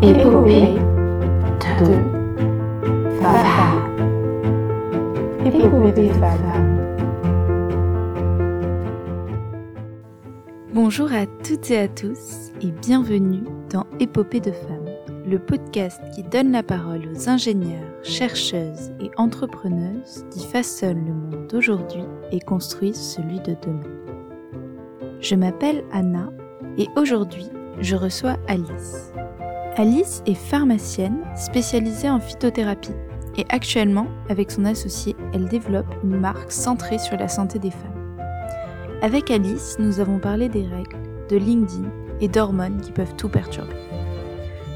Épopée de femmes. Épopée de. Bonjour à toutes et à tous et bienvenue dans Épopée de femmes, le podcast qui donne la parole aux ingénieurs, chercheuses et entrepreneuses qui façonnent le monde d'aujourd'hui et construisent celui de demain. Je m'appelle Anna et aujourd'hui je reçois Alice. Alice est pharmacienne spécialisée en phytothérapie et actuellement, avec son associé, elle développe une marque centrée sur la santé des femmes. Avec Alice, nous avons parlé des règles, de LinkedIn et d'hormones qui peuvent tout perturber.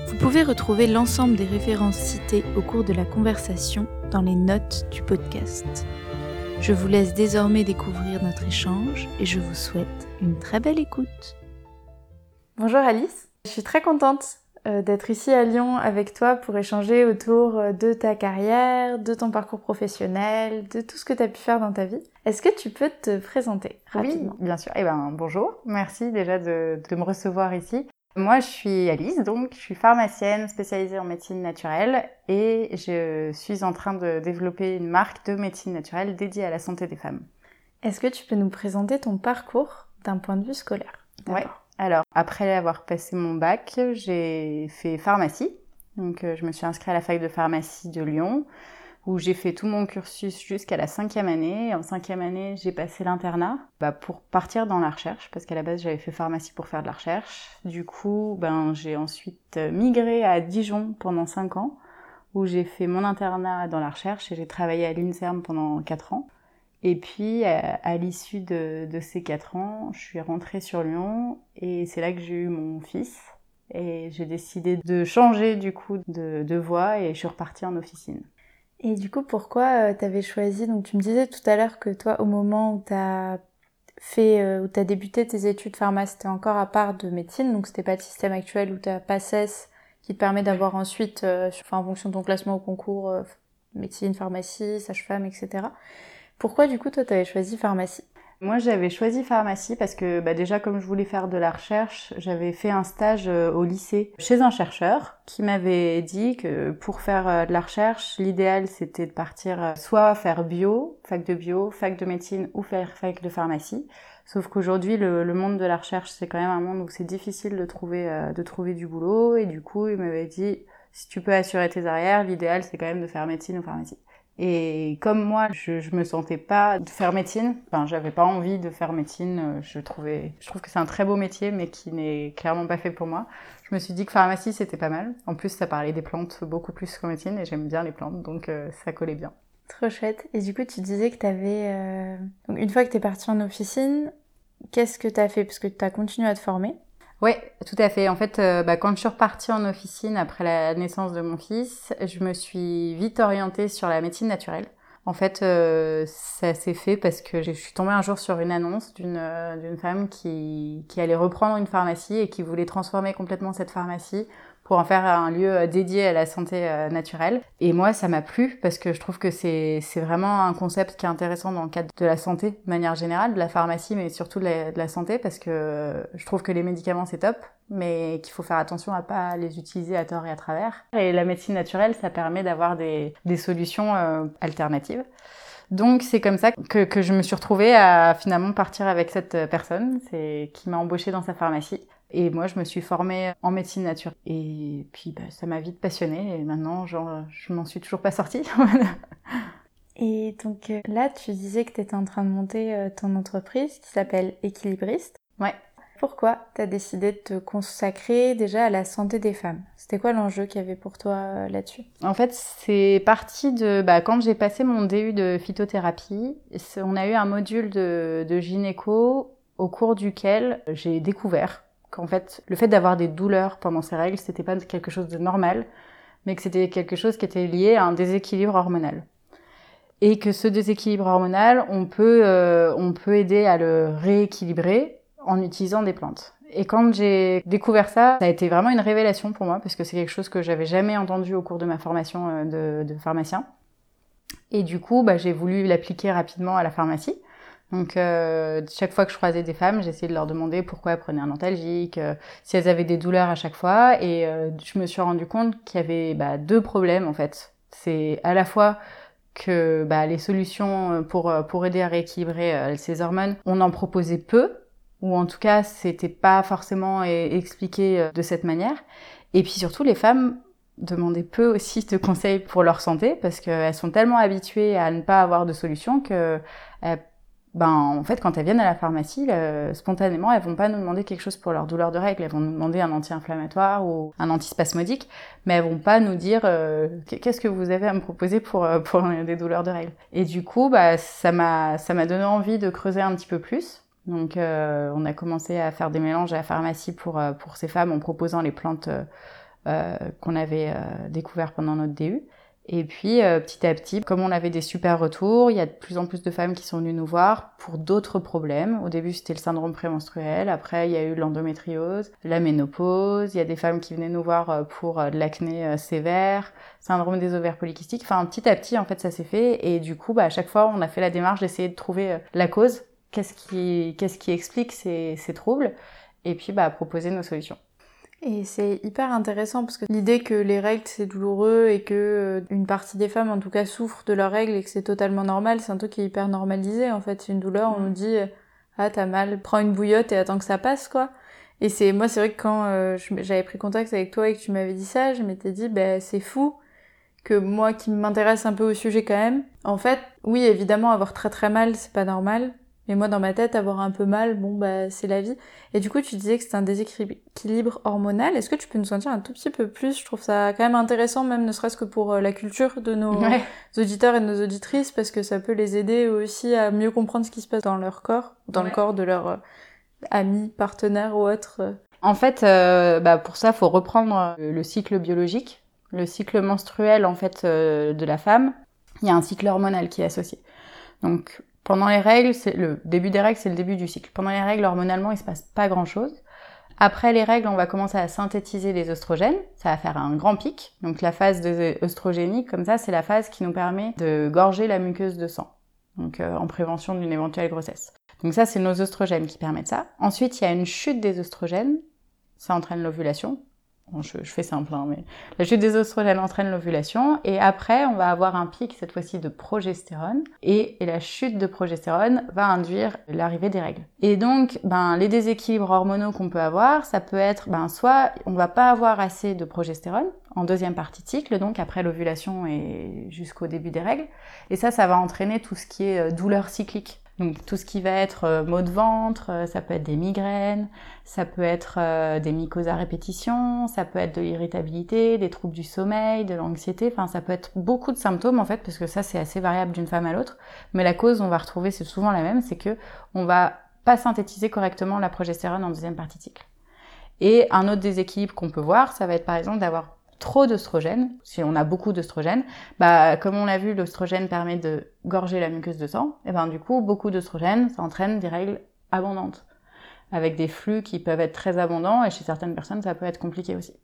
Vous pouvez retrouver l'ensemble des références citées au cours de la conversation dans les notes du podcast. Je vous laisse désormais découvrir notre échange et je vous souhaite une très belle écoute. Bonjour Alice, je suis très contente d'être ici à Lyon avec toi pour échanger autour euh, de ta carrière, de ton parcours professionnel, de tout ce que tu as pu faire dans ta vie. Est-ce que tu peux te présenter rapidement? Oui, bien sûr. Eh ben, bonjour. Merci déjà de, de me recevoir ici. Moi, je suis Alice, donc je suis pharmacienne spécialisée en médecine naturelle et je suis en train de développer une marque de médecine naturelle dédiée à la santé des femmes. Est-ce que tu peux nous présenter ton parcours d'un point de vue scolaire? Ouais. Alors, après avoir passé mon bac, j'ai fait pharmacie. Donc, euh, je me suis inscrite à la fac de pharmacie de Lyon, où j'ai fait tout mon cursus jusqu'à la cinquième année. En cinquième année, j'ai passé l'internat bah, pour partir dans la recherche, parce qu'à la base, j'avais fait pharmacie pour faire de la recherche. Du coup, ben, j'ai ensuite migré à Dijon pendant cinq ans, où j'ai fait mon internat dans la recherche et j'ai travaillé à l'INSERM pendant quatre ans. Et puis, à, à l'issue de, de, ces quatre ans, je suis rentrée sur Lyon et c'est là que j'ai eu mon fils. Et j'ai décidé de changer du coup de, de voie et je suis repartie en officine. Et du coup, pourquoi euh, tu avais choisi Donc, tu me disais tout à l'heure que toi, au moment où tu as fait, euh, où tu as débuté tes études pharma, c'était encore à part de médecine, donc c'était pas le système actuel où tu as PACES qui te permet d'avoir ensuite, euh, enfin, en fonction de ton classement au concours, euh, médecine, pharmacie, sage-femme, etc. Pourquoi du coup toi tu avais choisi pharmacie? Moi j'avais choisi pharmacie parce que bah, déjà comme je voulais faire de la recherche, j'avais fait un stage euh, au lycée chez un chercheur qui m'avait dit que pour faire euh, de la recherche, l'idéal c'était de partir euh, soit faire bio, fac de bio, fac de médecine ou faire fac de pharmacie. Sauf qu'aujourd'hui, le, le, monde de la recherche, c'est quand même un monde où c'est difficile de trouver, de trouver du boulot. Et du coup, il m'avait dit, si tu peux assurer tes arrières, l'idéal, c'est quand même de faire médecine ou pharmacie. Et comme moi, je, je me sentais pas de faire médecine, enfin, j'avais pas envie de faire médecine. Je trouvais, je trouve que c'est un très beau métier, mais qui n'est clairement pas fait pour moi. Je me suis dit que pharmacie c'était pas mal. En plus, ça parlait des plantes beaucoup plus qu'en médecine, et j'aime bien les plantes, donc euh, ça collait bien. Trop chouette. Et du coup, tu disais que tu avais. Euh... Donc, une fois que tu es partie en officine, qu'est-ce que tu as fait? Parce que tu as continué à te former. Oui, tout à fait. En fait, euh, bah, quand je suis repartie en officine après la naissance de mon fils, je me suis vite orientée sur la médecine naturelle. En fait, euh, ça s'est fait parce que je suis tombée un jour sur une annonce d'une euh, femme qui, qui allait reprendre une pharmacie et qui voulait transformer complètement cette pharmacie pour en faire un lieu dédié à la santé naturelle. Et moi, ça m'a plu parce que je trouve que c'est vraiment un concept qui est intéressant dans le cadre de la santé de manière générale, de la pharmacie, mais surtout de la, santé parce que je trouve que les médicaments c'est top, mais qu'il faut faire attention à pas les utiliser à tort et à travers. Et la médecine naturelle, ça permet d'avoir des, solutions euh, alternatives. Donc c'est comme ça que, je me suis retrouvée à finalement partir avec cette personne, qui m'a embauchée dans sa pharmacie. Et moi, je me suis formée en médecine naturelle. Et puis, bah, ça m'a vite passionnée. Et maintenant, genre, je m'en suis toujours pas sortie. et donc euh, là, tu disais que tu étais en train de monter euh, ton entreprise qui s'appelle Équilibriste. Ouais. Pourquoi tu as décidé de te consacrer déjà à la santé des femmes? C'était quoi l'enjeu qu'il y avait pour toi euh, là-dessus? En fait, c'est parti de bah, quand j'ai passé mon DU de phytothérapie. On a eu un module de, de gynéco au cours duquel j'ai découvert qu'en fait, le fait d'avoir des douleurs pendant ces règles, c'était pas quelque chose de normal, mais que c'était quelque chose qui était lié à un déséquilibre hormonal. Et que ce déséquilibre hormonal, on peut, euh, on peut aider à le rééquilibrer en utilisant des plantes. Et quand j'ai découvert ça, ça a été vraiment une révélation pour moi, parce que c'est quelque chose que j'avais jamais entendu au cours de ma formation euh, de, de pharmacien. Et du coup, bah, j'ai voulu l'appliquer rapidement à la pharmacie. Donc euh, chaque fois que je croisais des femmes, j'essayais de leur demander pourquoi elles prenaient un antalgique, euh, si elles avaient des douleurs à chaque fois, et euh, je me suis rendu compte qu'il y avait bah, deux problèmes en fait. C'est à la fois que bah, les solutions pour pour aider à rééquilibrer ces hormones, on en proposait peu, ou en tout cas c'était pas forcément expliqué de cette manière. Et puis surtout les femmes demandaient peu aussi de conseils pour leur santé parce qu'elles sont tellement habituées à ne pas avoir de solution que ben en fait quand elles viennent à la pharmacie, spontanément elles vont pas nous demander quelque chose pour leur douleur de règles, elles vont nous demander un anti-inflammatoire ou un antispasmodique, mais elles vont pas nous dire euh, qu'est-ce que vous avez à me proposer pour euh, pour des douleurs de règles. Et du coup bah ça m'a ça m'a donné envie de creuser un petit peu plus. Donc euh, on a commencé à faire des mélanges à la pharmacie pour pour ces femmes en proposant les plantes qu'on avait découvertes pendant notre DU. Et puis euh, petit à petit, comme on avait des super retours, il y a de plus en plus de femmes qui sont venues nous voir pour d'autres problèmes. Au début, c'était le syndrome prémenstruel, après il y a eu l'endométriose, la ménopause, il y a des femmes qui venaient nous voir euh, pour euh, de l'acné sévère, syndrome des ovaires polykystiques. Enfin, petit à petit, en fait, ça s'est fait et du coup, bah, à chaque fois, on a fait la démarche d'essayer de trouver la cause, qu'est-ce qui qu'est-ce qui explique ces, ces troubles? Et puis bah proposer nos solutions. Et c'est hyper intéressant parce que l'idée que les règles c'est douloureux et que euh, une partie des femmes en tout cas souffrent de leurs règles et que c'est totalement normal, c'est un truc qui est hyper normalisé en fait. C'est une douleur, on nous dit ah t'as mal, prends une bouillotte et attends que ça passe quoi. Et c'est moi c'est vrai que quand euh, j'avais pris contact avec toi et que tu m'avais dit ça, je m'étais dit ben c'est fou que moi qui m'intéresse un peu au sujet quand même. En fait, oui évidemment avoir très très mal c'est pas normal, mais moi, dans ma tête, avoir un peu mal, bon, bah, c'est la vie. Et du coup, tu disais que c'est un déséquilibre hormonal. Est-ce que tu peux nous en dire un tout petit peu plus? Je trouve ça quand même intéressant, même ne serait-ce que pour euh, la culture de nos auditeurs et de nos auditrices, parce que ça peut les aider aussi à mieux comprendre ce qui se passe dans leur corps, dans le corps de leurs euh, amis, partenaires ou autres. En fait, euh, bah, pour ça, faut reprendre le cycle biologique, le cycle menstruel, en fait, de la femme. Il y a un cycle hormonal qui est associé. Donc, pendant les règles, c'est le début des règles, c'est le début du cycle. Pendant les règles, hormonalement, il se passe pas grand chose. Après les règles, on va commencer à synthétiser des oestrogènes. Ça va faire un grand pic. Donc la phase de œstrogénique, comme ça, c'est la phase qui nous permet de gorger la muqueuse de sang. Donc euh, en prévention d'une éventuelle grossesse. Donc ça, c'est nos oestrogènes qui permettent ça. Ensuite, il y a une chute des oestrogènes. Ça entraîne l'ovulation je, fais simple, mais la chute des oestrogènes entraîne l'ovulation et après on va avoir un pic cette fois-ci de progestérone et, la chute de progestérone va induire l'arrivée des règles. Et donc, ben les déséquilibres hormonaux qu'on peut avoir, ça peut être, ben soit on va pas avoir assez de progestérone en deuxième partie de cycle, donc après l'ovulation et jusqu'au début des règles, et ça, ça va entraîner tout ce qui est euh, douleur cyclique. Donc tout ce qui va être euh, maux de ventre, euh, ça peut être des migraines, ça peut être euh, des mycoses à répétition, ça peut être de l'irritabilité, des troubles du sommeil, de l'anxiété, enfin ça peut être beaucoup de symptômes en fait parce que ça c'est assez variable d'une femme à l'autre, mais la cause on va retrouver c'est souvent la même, c'est que on va pas synthétiser correctement la progestérone en deuxième partie de cycle. Et un autre déséquilibre qu'on peut voir, ça va être par exemple d'avoir trop d'oestrogène, si on a beaucoup d'oestrogène, bah, comme on l'a vu, l'oestrogène permet de gorger la muqueuse de sang, et ben du coup, beaucoup d'oestrogène, ça entraîne des règles abondantes, avec des flux qui peuvent être très abondants, et chez certaines personnes, ça peut être compliqué aussi.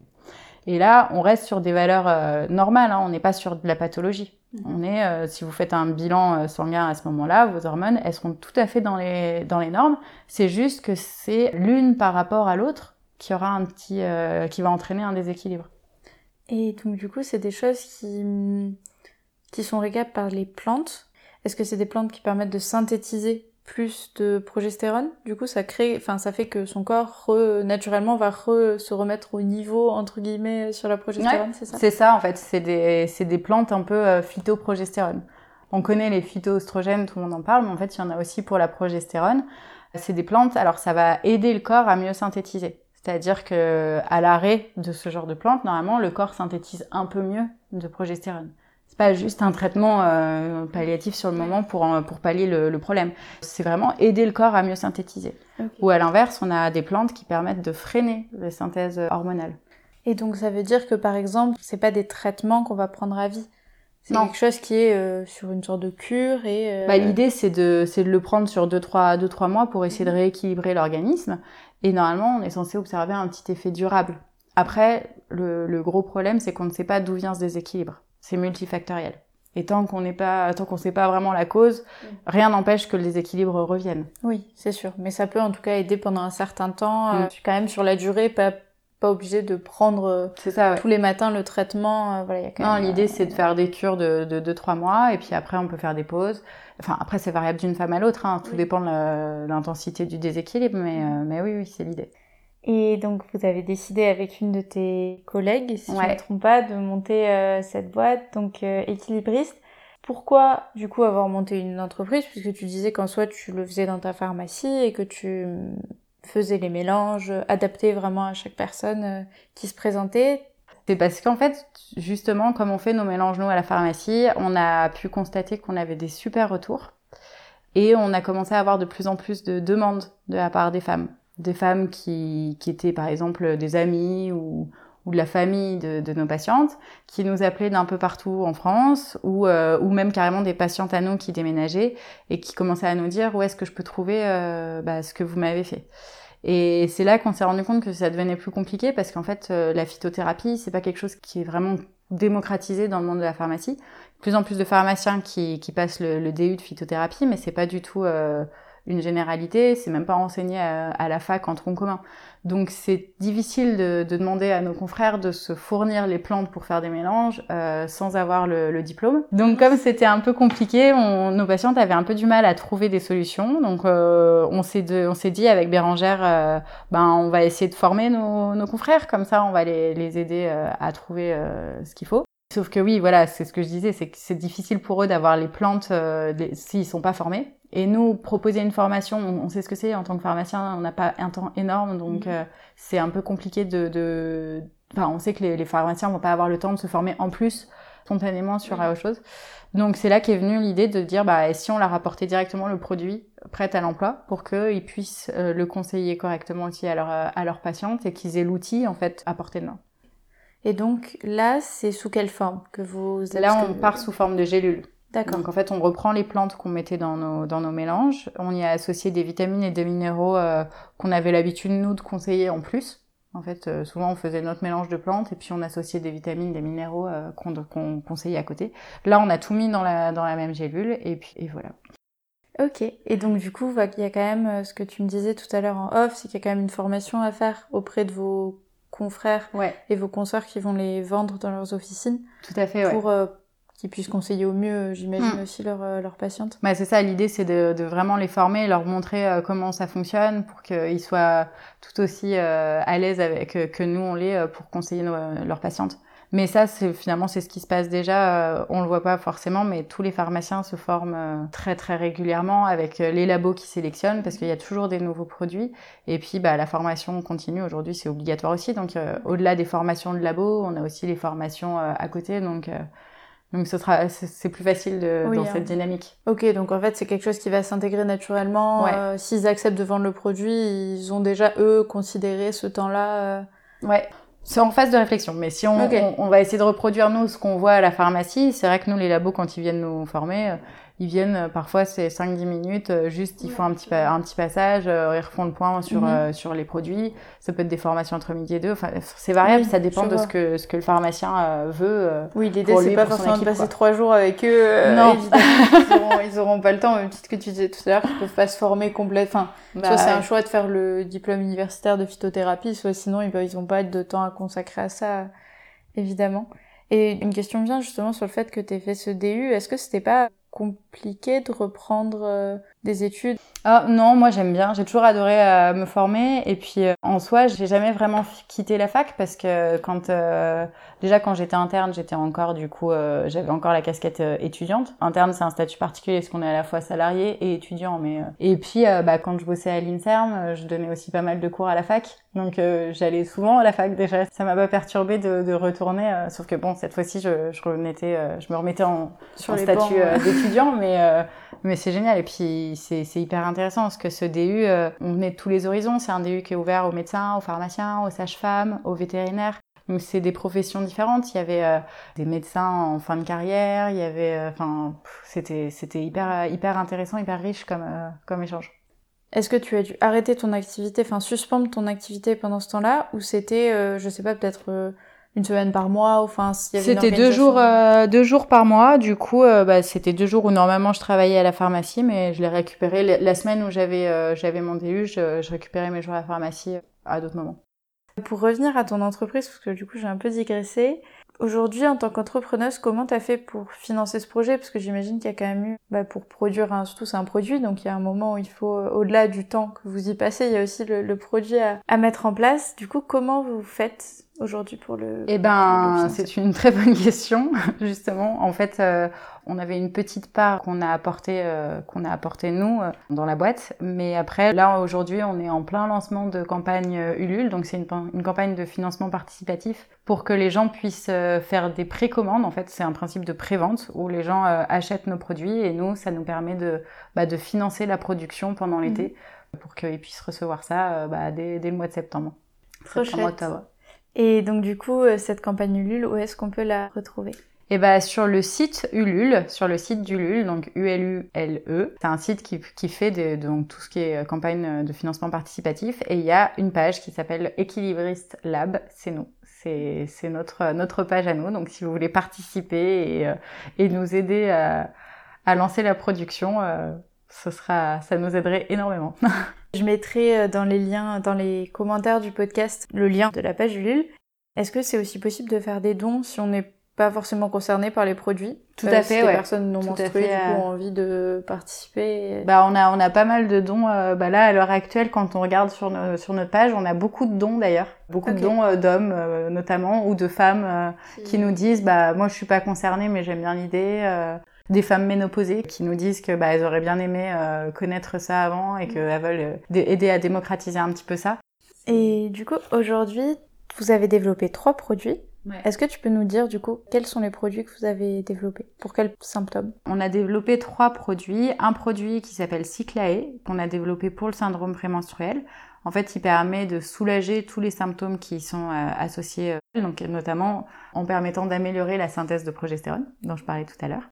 Et là, on reste sur des valeurs euh, normales, hein, on n'est pas sur de la pathologie. Mmh. On est, euh, si vous faites un bilan euh, sanguin à ce moment-là, vos hormones, elles seront tout à fait dans les, dans les normes. C'est juste que c'est l'une par rapport à l'autre qui aura un petit, qui va entraîner un déséquilibre. Et donc du coup, c'est des choses qui, qui sont régables par les plantes. Est-ce que c'est des plantes qui permettent de synthétiser plus de progestérone? Du coup, ça crée, enfin, ça fait que son corps naturellement va se remettre au niveau entre guillemets sur la progestérone, c'est ça? C'est ça en fait. C'est des, c'est des plantes un peu euh, phytoprogestérone. On connaît les phytoestrogènes, tout le monde en parle, mais en fait, il y en a aussi pour la progestérone. C'est des plantes, alors ça va aider le corps à mieux synthétiser. C'est-à-dire que à l'arrêt de ce genre de plante, normalement, le corps synthétise un peu mieux de progestérone. C'est pas juste un traitement euh, palliatif sur le moment pour pour pallier le, problème. C'est vraiment aider le corps à mieux synthétiser. Ou à l'inverse, on a des plantes qui permettent de freiner les synthèses hormonales. Et donc ça veut dire que par exemple, c'est pas des traitements qu'on va prendre à vie. C'est quelque chose qui est euh, sur une sorte de cure et. Euh, bah, l'idée c'est de c'est de le prendre sur deux trois deux trois mois pour essayer de rééquilibrer l'organisme et normalement, on est censé observer un petit effet durable. Après, le, gros problème, c'est qu'on ne sait pas d'où vient ce déséquilibre. C'est multifactoriel. Et tant qu'on n'est pas, tant qu'on sait pas vraiment la cause, rien n'empêche que le déséquilibre revienne. Oui, c'est sûr. Mais ça peut en tout cas aider pendant un certain temps. Mm. Euh, quand même sur la durée, pas pas obligé de prendre euh, ça. Ouais. tous les matins le traitement. euh, voilà, il y a quand Non, même, l'idée euh, c'est de faire des cures de, de 2-3 mois et puis après on peut faire des pauses. Enfin après c'est variable d'une femme à l'autre, hein. tout Oui. dépend de l'intensité du déséquilibre, mais, euh, mais oui, oui, c'est l'idée. Et donc, vous avez décidé avec une de tes collègues, si je ne Ouais. me trompe pas, de monter euh, cette boîte, donc euh, équilibriste. Pourquoi, du coup, avoir monté une entreprise? Puisque tu disais qu'en soi, tu le faisais dans ta pharmacie et que tu faisais les mélanges adaptés vraiment à chaque personne euh, qui se présentait. C'est parce qu'en fait, justement, comme on fait nos mélanges nous à la pharmacie, on a pu constater qu'on avait des super retours et on a commencé à avoir de plus en plus de demandes de la part des femmes. Des femmes qui, qui étaient par exemple des amies ou, ou de la famille de, nos patientes, qui nous appelaient d'un peu partout en France ou, euh, ou même carrément des patientes à nous qui déménageaient et qui commençaient à nous dire où est-ce que je peux trouver euh, bah, ce que vous m'avez fait. Et c'est là qu'on s'est rendu compte que ça devenait plus compliqué parce qu'en fait, euh, la phytothérapie, c'est pas quelque chose qui est vraiment démocratisé dans le monde de la pharmacie. Plus en plus de pharmaciens qui, qui passent le, le DU de phytothérapie, mais c'est pas du tout une généralité, c'est même pas enseigné à, la fac en tronc commun. Donc c'est difficile de, de demander à nos confrères de se fournir les plantes pour faire des mélanges euh, sans avoir le, le diplôme. Donc comme c'était un peu compliqué, on, nos patientes avaient un peu du mal à trouver des solutions. Donc euh, on s'est de- on s'est dit avec Bérangère, euh, ben on va essayer de former nos, nos confrères, comme ça on va les, les aider euh, à trouver euh, ce qu'il faut. Sauf que oui, voilà, c'est ce que je disais, c'est que c'est difficile pour eux d'avoir les plantes euh, s'ils sont pas formés. Et nous, proposer une formation, on, on sait ce que c'est en tant que pharmacien, on n'a pas un temps énorme, donc Mhm. euh, c'est un peu compliqué de, de... Enfin, on sait que les, les pharmaciens vont pas avoir le temps de se former en plus spontanément sur Oui. autre chose. Donc c'est là qu'est venue l'idée de dire, bah, et si on leur apportait directement le produit prêt à l'emploi pour qu'ils puissent euh, le conseiller correctement aussi à, leur, à leurs patientes et qu'ils aient l'outil en fait à portée de main. Et donc là, c'est sous quelle forme que vous... Là, on que- part sous forme de gélules. D'accord. Donc en fait, on reprend les plantes qu'on mettait dans nos, dans nos mélanges. On y a associé des vitamines et des minéraux euh, qu'on avait l'habitude, nous, de conseiller en plus. En fait, euh, souvent, on faisait notre mélange de plantes et puis on associait des vitamines, des minéraux euh, qu'on conseillait à côté. Là, on a tout mis dans la, dans la même gélule et puis et voilà. Ok. Et donc du coup, il y a quand même ce que tu me disais tout à l'heure en off, c'est qu'il y a quand même une formation à faire auprès de vos confrères Ouais, et vos consoeurs qui vont les vendre dans leurs officines tout à fait, ouais. pour euh, qu'ils puissent conseiller au mieux, euh, j'imagine Mm. aussi leurs euh, leurs patientes. Bah, c'est ça, l'idée, c'est de, de vraiment les former, leur montrer euh, comment ça fonctionne pour qu'ils soient tout aussi euh, à l'aise avec que nous on l'est pour conseiller nos- leurs patientes. Mais ça, c'est finalement, c'est ce qui se passe déjà. euh, on le voit pas forcément, mais tous les pharmaciens se forment euh, très très régulièrement avec euh, les labos qui sélectionnent parce qu'il y a toujours des nouveaux produits. Et puis, bah, la formation continue. Aujourd'hui, c'est obligatoire aussi. Donc, euh, au-delà des formations de labo, on a aussi les formations euh, à côté. Donc, euh, donc, ce sera, c'est c'est plus facile de, Oui, dans hein. cette dynamique. Ok, donc en fait c'est quelque chose qui va s'intégrer naturellement. Ouais. euh, S'ils acceptent de vendre le produit, ils ont déjà eux considéré ce temps-là. euh, Ouais, c'est en phase de réflexion. Mais si on, Ok. on, on va essayer de reproduire nous ce qu'on voit à la pharmacie, c'est vrai que nous les labos quand ils viennent nous former, euh, ils viennent euh, parfois c'est 5-10 minutes, euh, juste ils font un petit un petit passage, euh, ils refont le point sur euh, sur les produits. Ça peut être des formations entre midi et deux. Enfin, c'est variable, Oui, ça dépend de vois. ce que ce que le pharmacien veut. Oui, l'idée c'est pas forcément de passer trois jours avec eux. Non. évidemment, ils auront, ils auront pas le temps. Même titre que tu disais tout à l'heure, ils peuvent pas se former complètement. Enfin, Bah, soit c'est un choix de faire le diplôme universitaire de phytothérapie, soit sinon ils, ils ont pas de temps à consacrer à ça, évidemment. Et une question vient justement sur le fait que tu aies fait ce DU. Est-ce que c'était pas compliqué de reprendre euh, des études Ah non, moi j'aime bien. J'ai toujours adoré euh, me former et puis euh, en soi, j'ai jamais vraiment quitté la fac parce que quand euh, déjà quand j'étais interne, j'étais encore du coup j'avais encore la casquette étudiante. Interne, c'est un statut particulier parce qu'on est à la fois salarié et étudiant mais euh, et puis bah quand je bossais à l'Inserm, je donnais aussi pas mal de cours à la fac. Donc j'allais souvent à la fac déjà. Ça m'a pas perturbé de, de retourner sauf que bon, cette fois-ci je je remettais je me remettais en sur en statut d'étudiant, mais euh, mais c'est génial et puis c'est hyper intéressant parce que ce DU, euh, on venait de tous les horizons. C'est un DU qui est ouvert aux médecins, aux pharmaciens, aux sages-femmes, aux vétérinaires. Donc c'est des professions différentes. Il y avait euh, des médecins en fin de carrière, il y avait, enfin, c'était c'était hyper hyper intéressant, hyper riche comme comme échange. Est-ce que tu as dû arrêter ton activité, enfin suspendre ton activité pendant ce temps-là, ou c'était, je sais pas, peut-être une semaine par mois Enfin, s'il y avait une C'était deux jours, euh, deux jours par mois. Du coup, euh, bah, c'était deux jours où normalement je travaillais à la pharmacie, mais je l'ai récupéré la, semaine où j'avais euh, j'avais mon déluge. Je, je récupérais mes jours à la pharmacie à d'autres moments. Pour revenir à ton entreprise, parce que du coup j'ai un peu digressé, aujourd'hui en tant qu'entrepreneuse, comment t'as fait pour financer ce projet? Parce que j'imagine qu'il y a quand même eu, bah, pour produire, un, surtout c'est un produit, donc il y a un moment où il faut, au-delà du temps que vous y passez, il y a aussi le, le produit à, à mettre en place. Du coup, comment vous faites aujourd'hui pour le Eh ben, c'est une très bonne question, justement. En fait, euh, on avait une petite part qu'on a apporté, euh, qu'on a apporté nous euh, dans la boîte, mais après, là aujourd'hui, on est en plein lancement de campagne euh, Ulule, donc c'est une, campagne de financement participatif pour que les gens puissent euh, faire des précommandes. En fait, c'est un principe de prévente où les gens euh, achètent nos produits et nous, ça nous permet de, bah, de financer la production pendant l'été pour qu'ils puissent recevoir ça bah, dès, dès le mois de septembre. Trop Septembre, chouette. octobre. Et donc du coup, euh, cette campagne Ulule, où est-ce qu'on peut la retrouver? Et bah sur le site Ulule, sur le site d'Ulule, donc U-L-U-L-E, c'est un site qui, qui fait des- donc tout ce qui est euh, campagne de financement participatif. Et il y a une page qui s'appelle Équilibriste Lab, c'est nous. C'est c'est notre, notre page à nous, donc si vous voulez participer et, euh, et nous aider à, à lancer la production, euh, ce sera, ça nous aiderait énormément. Je mettrai euh, dans les liens, dans les commentaires du podcast, le lien de la page Ulule. Est-ce que c'est aussi possible de faire des dons si on n'est pas forcément concerné par les produits? Tout Euh, à si fait, ouais. personnes non Tout menstruées fait, du coup, euh, ont envie de participer. Bah, on a, on a pas mal de dons. bah là, à l'heure actuelle, quand on regarde sur, nos- sur notre page, on a beaucoup de dons d'ailleurs. Beaucoup de dons d'hommes notamment ou de femmes qui nous disent bah moi je suis pas concernée mais j'aime bien l'idée. Des femmes ménopausées qui nous disent que bah elles auraient bien aimé euh, connaître ça avant et qu'elles veulent euh, aider à démocratiser un petit peu ça. Et du coup, aujourd'hui, vous avez développé trois produits. Est-ce que tu peux nous dire du coup quels sont les produits que vous avez développés? Pour quels symptômes? On a développé trois produits. Un produit qui s'appelle Cyclae, qu'on a développé pour le syndrome prémenstruel. En fait, il permet de soulager tous les symptômes qui y sont euh, associés, euh, donc notamment en permettant d'améliorer la synthèse de progestérone, dont je parlais tout à l'heure.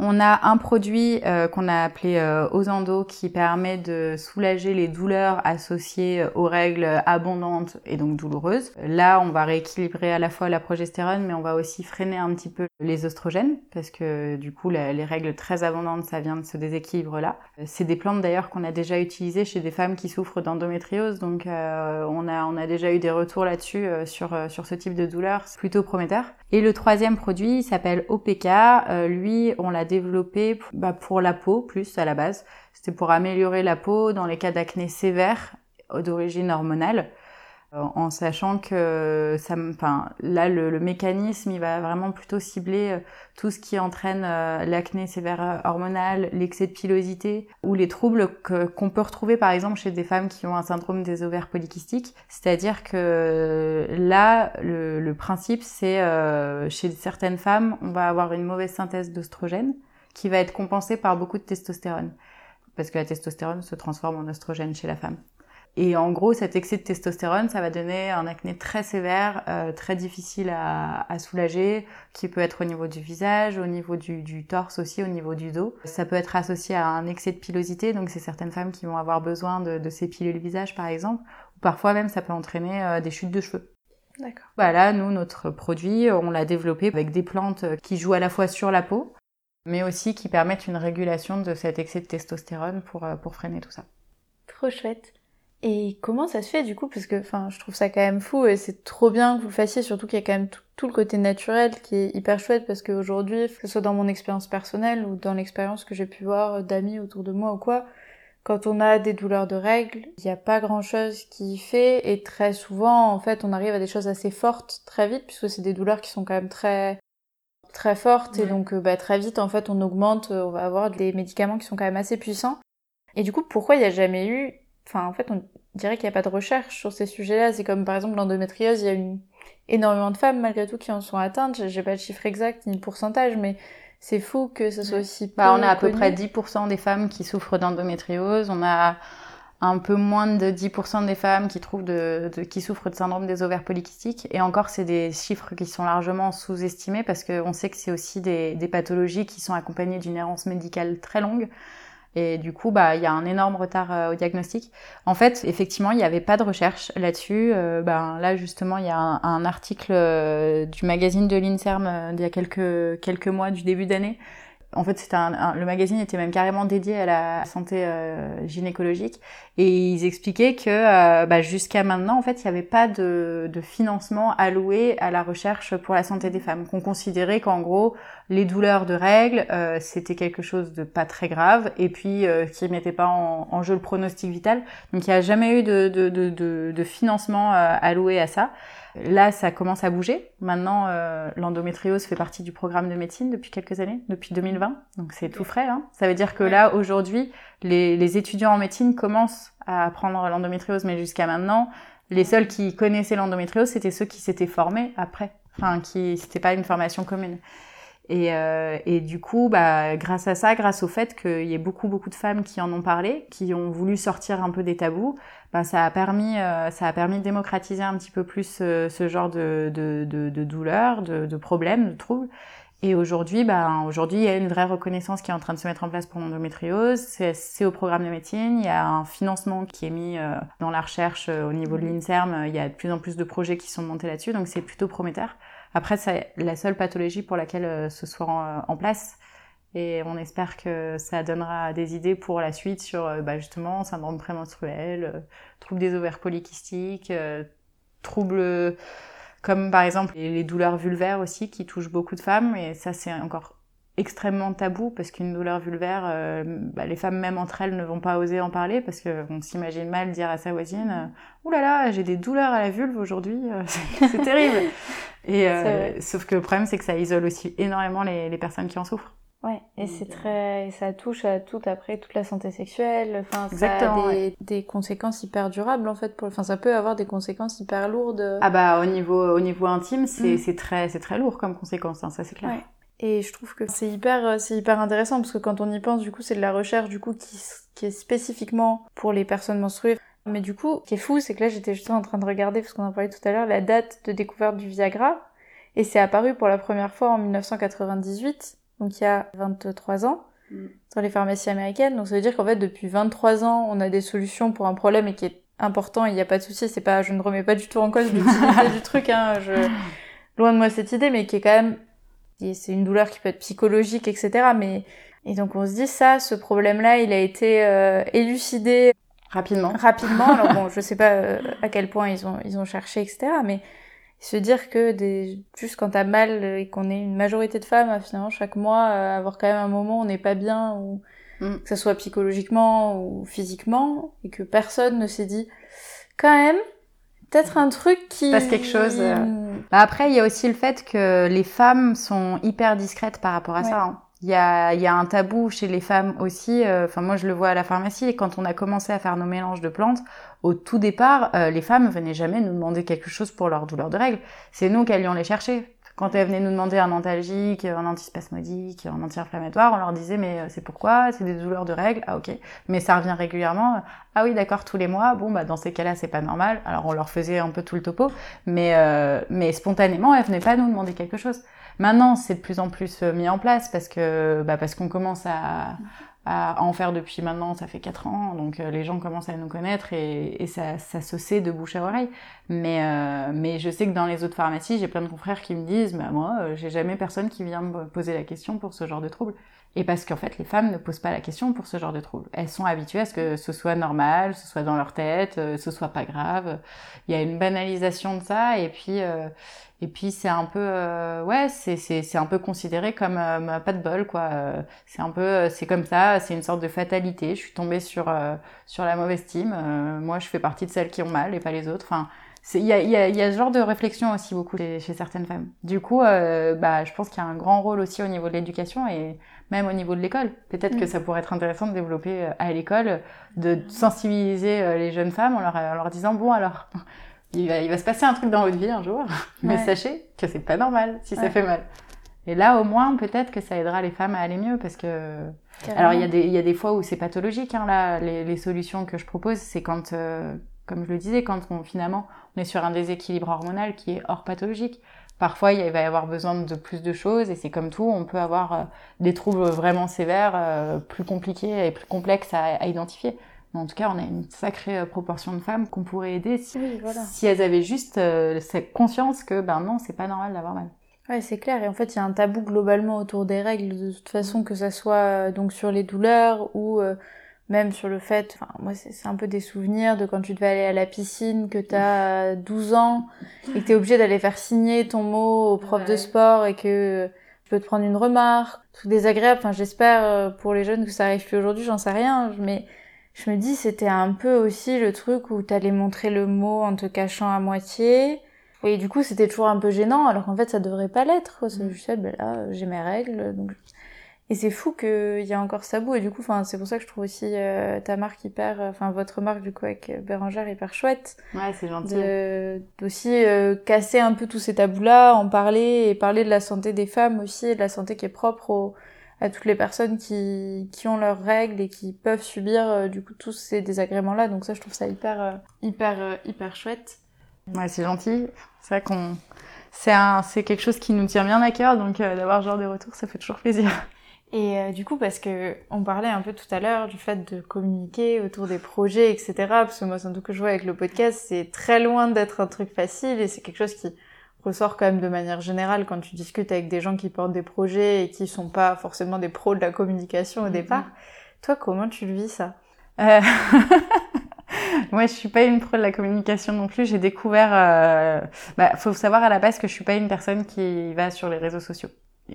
On a un produit euh, qu'on a appelé euh, Osando qui permet de soulager les douleurs associées euh, aux règles abondantes et donc douloureuses. Là, on va rééquilibrer à la fois la progestérone, mais on va aussi freiner un petit peu les oestrogènes parce que du coup, les règles très abondantes, ça vient de ce déséquilibre-là. Euh, C'est des plantes d'ailleurs qu'on a déjà utilisées chez des femmes qui souffrent d'endométriose, donc euh, on a on a déjà eu des retours là-dessus euh, sur sur ce type de douleur, c'est plutôt prometteur. Et le troisième produit s'appelle OPK. Lui, on l'a développé bah, pour la peau plus à la base. C'était pour améliorer la peau dans les cas d'acné sévère d'origine hormonale. Euh, En sachant que ça, enfin, là, le, le mécanisme, il va vraiment plutôt cibler euh, tout ce qui entraîne euh, l'acné sévère hormonale, l'excès de pilosité ou les troubles qu'on peut retrouver par exemple chez des femmes qui ont un syndrome des ovaires polykystiques. C'est-à-dire que là, le, le principe, c'est euh, chez certaines femmes, on va avoir une mauvaise synthèse d'oestrogène qui va être compensée par beaucoup de testostérone. Parce que la testostérone se transforme en oestrogène chez la femme. Et en gros, cet excès de testostérone, ça va donner un acné très sévère, euh, très difficile à, à soulager, qui peut être au niveau du visage, au niveau du, du torse aussi, au niveau du dos. Ça peut être associé à un excès de pilosité, donc c'est certaines femmes qui vont avoir besoin de, de s'épiler le visage par exemple, ou parfois même ça peut entraîner euh, des chutes de cheveux. D'accord. Voilà, nous, notre produit, on l'a développé avec des plantes qui jouent à la fois sur la peau, mais aussi qui permettent une régulation de cet excès de testostérone pour, euh, pour freiner tout ça. Trop chouette. Et comment ça se fait du coup Parce que enfin, je trouve ça quand même fou et c'est trop bien que vous le fassiez, surtout qu'il y a quand même tout, tout le côté naturel qui est hyper chouette parce qu'aujourd'hui, que ce soit dans mon expérience personnelle ou dans l'expérience que j'ai pu voir d'amis autour de moi ou quoi, quand on a des douleurs de règles, il n'y a pas grand chose qui y fait et très souvent, en fait, on arrive à des choses assez fortes très vite puisque c'est des douleurs qui sont quand même très très fortes et donc euh, bah, très vite en fait on augmente, euh, on va avoir des médicaments qui sont quand même assez puissants. Et du coup, pourquoi il n'y a jamais eu Enfin, en fait, on dirait qu'il n'y a pas de recherche sur ces sujets-là. C'est comme par exemple l'endométriose, il y a une... énormément de femmes malgré tout qui en sont atteintes. J'ai- pas le chiffre exact ni le pourcentage, mais c'est fou que ce soit aussi peu Bah, on a à peu près 10% des femmes qui souffrent d'endométriose. On a un peu moins de 10% des femmes qui, trouvent de, de- qui souffrent de syndrome des ovaires polykystiques. Et encore, c'est des chiffres qui sont largement sous-estimés parce qu'on sait que c'est aussi des, des pathologies qui sont accompagnées d'une errance médicale très longue. Et du coup, bah, il y a un énorme retard euh, au diagnostic. En fait, effectivement, il n'y avait pas de recherche là-dessus. Ben, là, justement, il y a un, article euh, du magazine de l'INSERM d'il y a quelques, quelques mois, du début d'année. En fait, c'était un, le magazine était même carrément dédié à la santé gynécologique. Et ils expliquaient que bah, jusqu'à maintenant, en fait, il n'y avait pas de, de financement alloué à la recherche pour la santé des femmes. Qu'on considérait qu'en gros, les douleurs de règles, euh, c'était quelque chose de pas très grave, et puis euh, qui mettait pas en, en jeu le pronostic vital. Donc il n'y a jamais eu de, de, de, de, de financement euh, alloué à ça. Là, ça commence à bouger. Maintenant, euh, l'endométriose fait partie du programme de médecine depuis quelques années, depuis 2020. Donc c'est tout frais. Hein. Ça veut dire que là, aujourd'hui, les, les étudiants en médecine commencent à apprendre l'endométriose, mais jusqu'à maintenant, les seuls qui connaissaient l'endométriose, c'était ceux qui s'étaient formés après. Enfin, qui c'était pas une formation commune. Et, euh, et du coup, bah, grâce à ça, grâce au fait qu'il y ait beaucoup, beaucoup de femmes qui en ont parlé, qui ont voulu sortir un peu des tabous, bah, ça a permis, euh, ça a permis de démocratiser un petit peu plus euh, ce genre de, de, de, de douleurs, de, de problèmes, de troubles. Et aujourd'hui, bah, aujourd'hui, il y a une vraie reconnaissance qui est en train de se mettre en place pour l'endométriose. C'est, au programme de médecine. Il y a un financement qui est mis euh, dans la recherche euh, au niveau de l'INSERM. Il y a de plus en plus de projets qui sont montés là-dessus, donc c'est plutôt prometteur. Après, c'est la seule pathologie pour laquelle euh, ce soit en, en place. Et on espère que ça donnera des idées pour la suite sur euh, bah, justement syndrome prémenstruel, euh, troubles des ovaires polykystiques, euh, troubles comme par exemple les douleurs vulvaires aussi qui touchent beaucoup de femmes. Et ça, c'est encore extrêmement tabou parce qu'une douleur vulvaire, euh, bah, les femmes même entre elles ne vont pas oser en parler parce qu'on s'imagine mal dire à sa voisine euh, Ouh là là, j'ai des douleurs à la vulve aujourd'hui, euh, c'est terrible. Et euh, sauf que le problème, c'est que ça isole aussi énormément les, les personnes qui en souffrent. Ouais, et c'est très, et ça touche à tout après, toute la santé sexuelle. Enfin, ça a des, des conséquences hyper durables en fait. Pour, enfin, ça peut avoir des conséquences hyper lourdes. Ah bah au niveau au niveau intime, c'est Mm. très c'est très lourd comme conséquence, hein, ça c'est clair. Ouais. Et je trouve que c'est hyper, euh, c'est hyper intéressant parce que quand on y pense, du coup, c'est de la recherche du coup qui, qui est spécifiquement pour les personnes menstruées. Mais du coup, ce qui est fou, c'est que là, j'étais justement en train de regarder, parce qu'on en parlait tout à l'heure, la date de découverte du Viagra. Et c'est apparu pour la première fois en 1998, donc il y a 23 ans, Mm. dans les pharmacies américaines. Donc ça veut dire qu'en fait, depuis 23 ans, on a des solutions pour un problème et qui est important, il n'y a pas de souci, c'est pas, je ne remets pas du tout en cause l'utilité du truc, hein, je, loin de moi cette idée, mais qui est quand même, c'est une douleur qui peut être psychologique, etc. Mais, et donc on se dit ça, ce problème-là, il a été euh, élucidé Rapidement. rapidement. Alors bon, je sais pas euh, à quel point ils ont, ils ont cherché, etc. Mais se dire que des, juste quand t'as mal euh, et qu'on est une majorité de femmes, à finalement chaque mois, euh, avoir quand même un moment où on n'est pas bien, ou Mm. que ce soit psychologiquement ou physiquement, et que personne ne s'est dit, quand même, peut-être un truc qui... Passe quelque chose, euh. Bah après, il y a aussi le fait que les femmes sont hyper discrètes par rapport à Ouais. ça. hein. Il y a, il y a un tabou chez les femmes aussi. euh, Enfin, moi, je le vois à la pharmacie. Quand on a commencé à faire nos mélanges de plantes, au tout départ, euh, les femmes venaient jamais nous demander quelque chose pour leur douleur de règles. C'est nous qui allions les chercher. Quand elles venaient nous demander un antalgique, un antispasmodique, un anti-inflammatoire, on leur disait mais euh, c'est pourquoi? C'est des douleurs de règles? Ah ok. Mais ça revient régulièrement. Ah oui d'accord tous les mois. Bon bah dans ces cas-là c'est pas normal. Alors on leur faisait un peu tout le topo, mais euh, mais spontanément elles venaient pas nous demander quelque chose. Maintenant c'est de plus en plus euh, mis en place parce que bah parce qu'on commence à à en faire depuis maintenant, ça fait 4 ans, donc euh, les gens commencent à nous connaître et, ça se sait de bouche à oreille. Mais, euh, mais je sais que dans les autres pharmacies, j'ai plein de confrères qui me disent, bah, moi, euh, j'ai jamais personne qui vient me poser la question pour ce genre de trouble. Et parce qu'en fait, les femmes ne posent pas la question pour ce genre de trouble. Elles sont habituées à ce que ce soit normal, ce soit dans leur tête, euh, ce soit pas grave. Il y a une banalisation de ça, et puis, euh, et puis c'est un peu, euh, ouais, c'est, c'est, c'est un peu considéré comme euh, pas de bol, quoi. Euh, c'est un peu, euh, c'est comme ça, c'est une sorte de fatalité. Je suis tombée sur, sur la mauvaise team. Moi, je fais partie de celles qui ont mal et pas les autres. Enfin, il y a, y, a, y a ce genre de réflexion aussi beaucoup chez, chez certaines femmes. Du coup, bah, je pense qu'il y a un grand rôle aussi au niveau de l'éducation et même au niveau de l'école. Peut-être que Mm. ça pourrait être intéressant de développer euh, à l'école, de sensibiliser euh, les jeunes femmes en leur, en leur disant bon alors, il va, il va se passer un truc dans votre vie un jour, mais sachez que c'est pas normal si ça fait mal. Et là, au moins, peut-être que ça aidera les femmes à aller mieux parce que Carrément. alors il y a des il y a des fois où c'est pathologique hein, là les, les solutions que je propose c'est quand euh, comme je le disais, quand on, finalement on est sur un déséquilibre hormonal qui est hors pathologique. Parfois, il va y avoir besoin de plus de choses et c'est comme tout, on peut avoir euh, des troubles vraiment sévères, euh, plus compliqués et plus complexes à, à identifier. Mais en tout cas, on a une sacrée euh, proportion de femmes qu'on pourrait aider si, Oui, voilà. si elles avaient juste euh, cette conscience que ben non, c'est pas normal d'avoir mal. Ouais, c'est clair. Et en fait, il y a un tabou globalement autour des règles, de toute façon, que ça soit euh, donc sur les douleurs ou euh, même sur le fait, enfin, moi, c'est un peu des souvenirs de quand tu devais aller à la piscine, que t'as 12 ans et que t'es obligé d'aller faire signer ton mot au prof de sport et que tu peux te prendre une remarque, tout désagréable. Enfin, j'espère euh, pour les jeunes que ça arrive plus aujourd'hui, j'en sais rien, mais je me dis, c'était un peu aussi le truc où t'allais montrer le mot en te cachant à moitié. Et du coup, c'était toujours un peu gênant, alors qu'en fait, ça devrait pas l'être. C'est juste, ben là, j'ai mes règles, donc... Et c'est fou qu'il y a encore ce tabou, et du coup, enfin, c'est pour ça que je trouve aussi euh, ta marque hyper, euh, enfin, votre marque, du coup, avec euh, Bérangère, hyper chouette, Ouais, c'est gentil. d'aussi euh, casser un peu tous ces tabous-là, en parler, et parler de la santé des femmes aussi, et de la santé qui est propre au- à toutes les personnes qui, qui ont leurs règles et qui peuvent subir, euh, du coup, tous ces désagréments-là. Donc ça, je trouve ça hyper, hyper, hyper chouette. Ouais, c'est gentil. C'est vrai qu'on, c'est un, c'est quelque chose qui nous tient bien à cœur, donc euh, d'avoir ce genre de retour, ça fait toujours plaisir. Et euh, du coup, parce que on parlait un peu tout à l'heure du fait de communiquer autour des projets, etc. Parce que moi, sans doute que je vois avec le podcast, c'est très loin d'être un truc facile et c'est quelque chose qui ressort quand même de manière générale quand tu discutes avec des gens qui portent des projets et qui sont pas forcément des pros de la communication au Mhm. départ. Toi, comment tu le vis ça? Euh... Moi, je suis pas une pro de la communication non plus. J'ai découvert, euh... bah, faut savoir à la base que je suis pas une personne qui va sur les réseaux sociaux.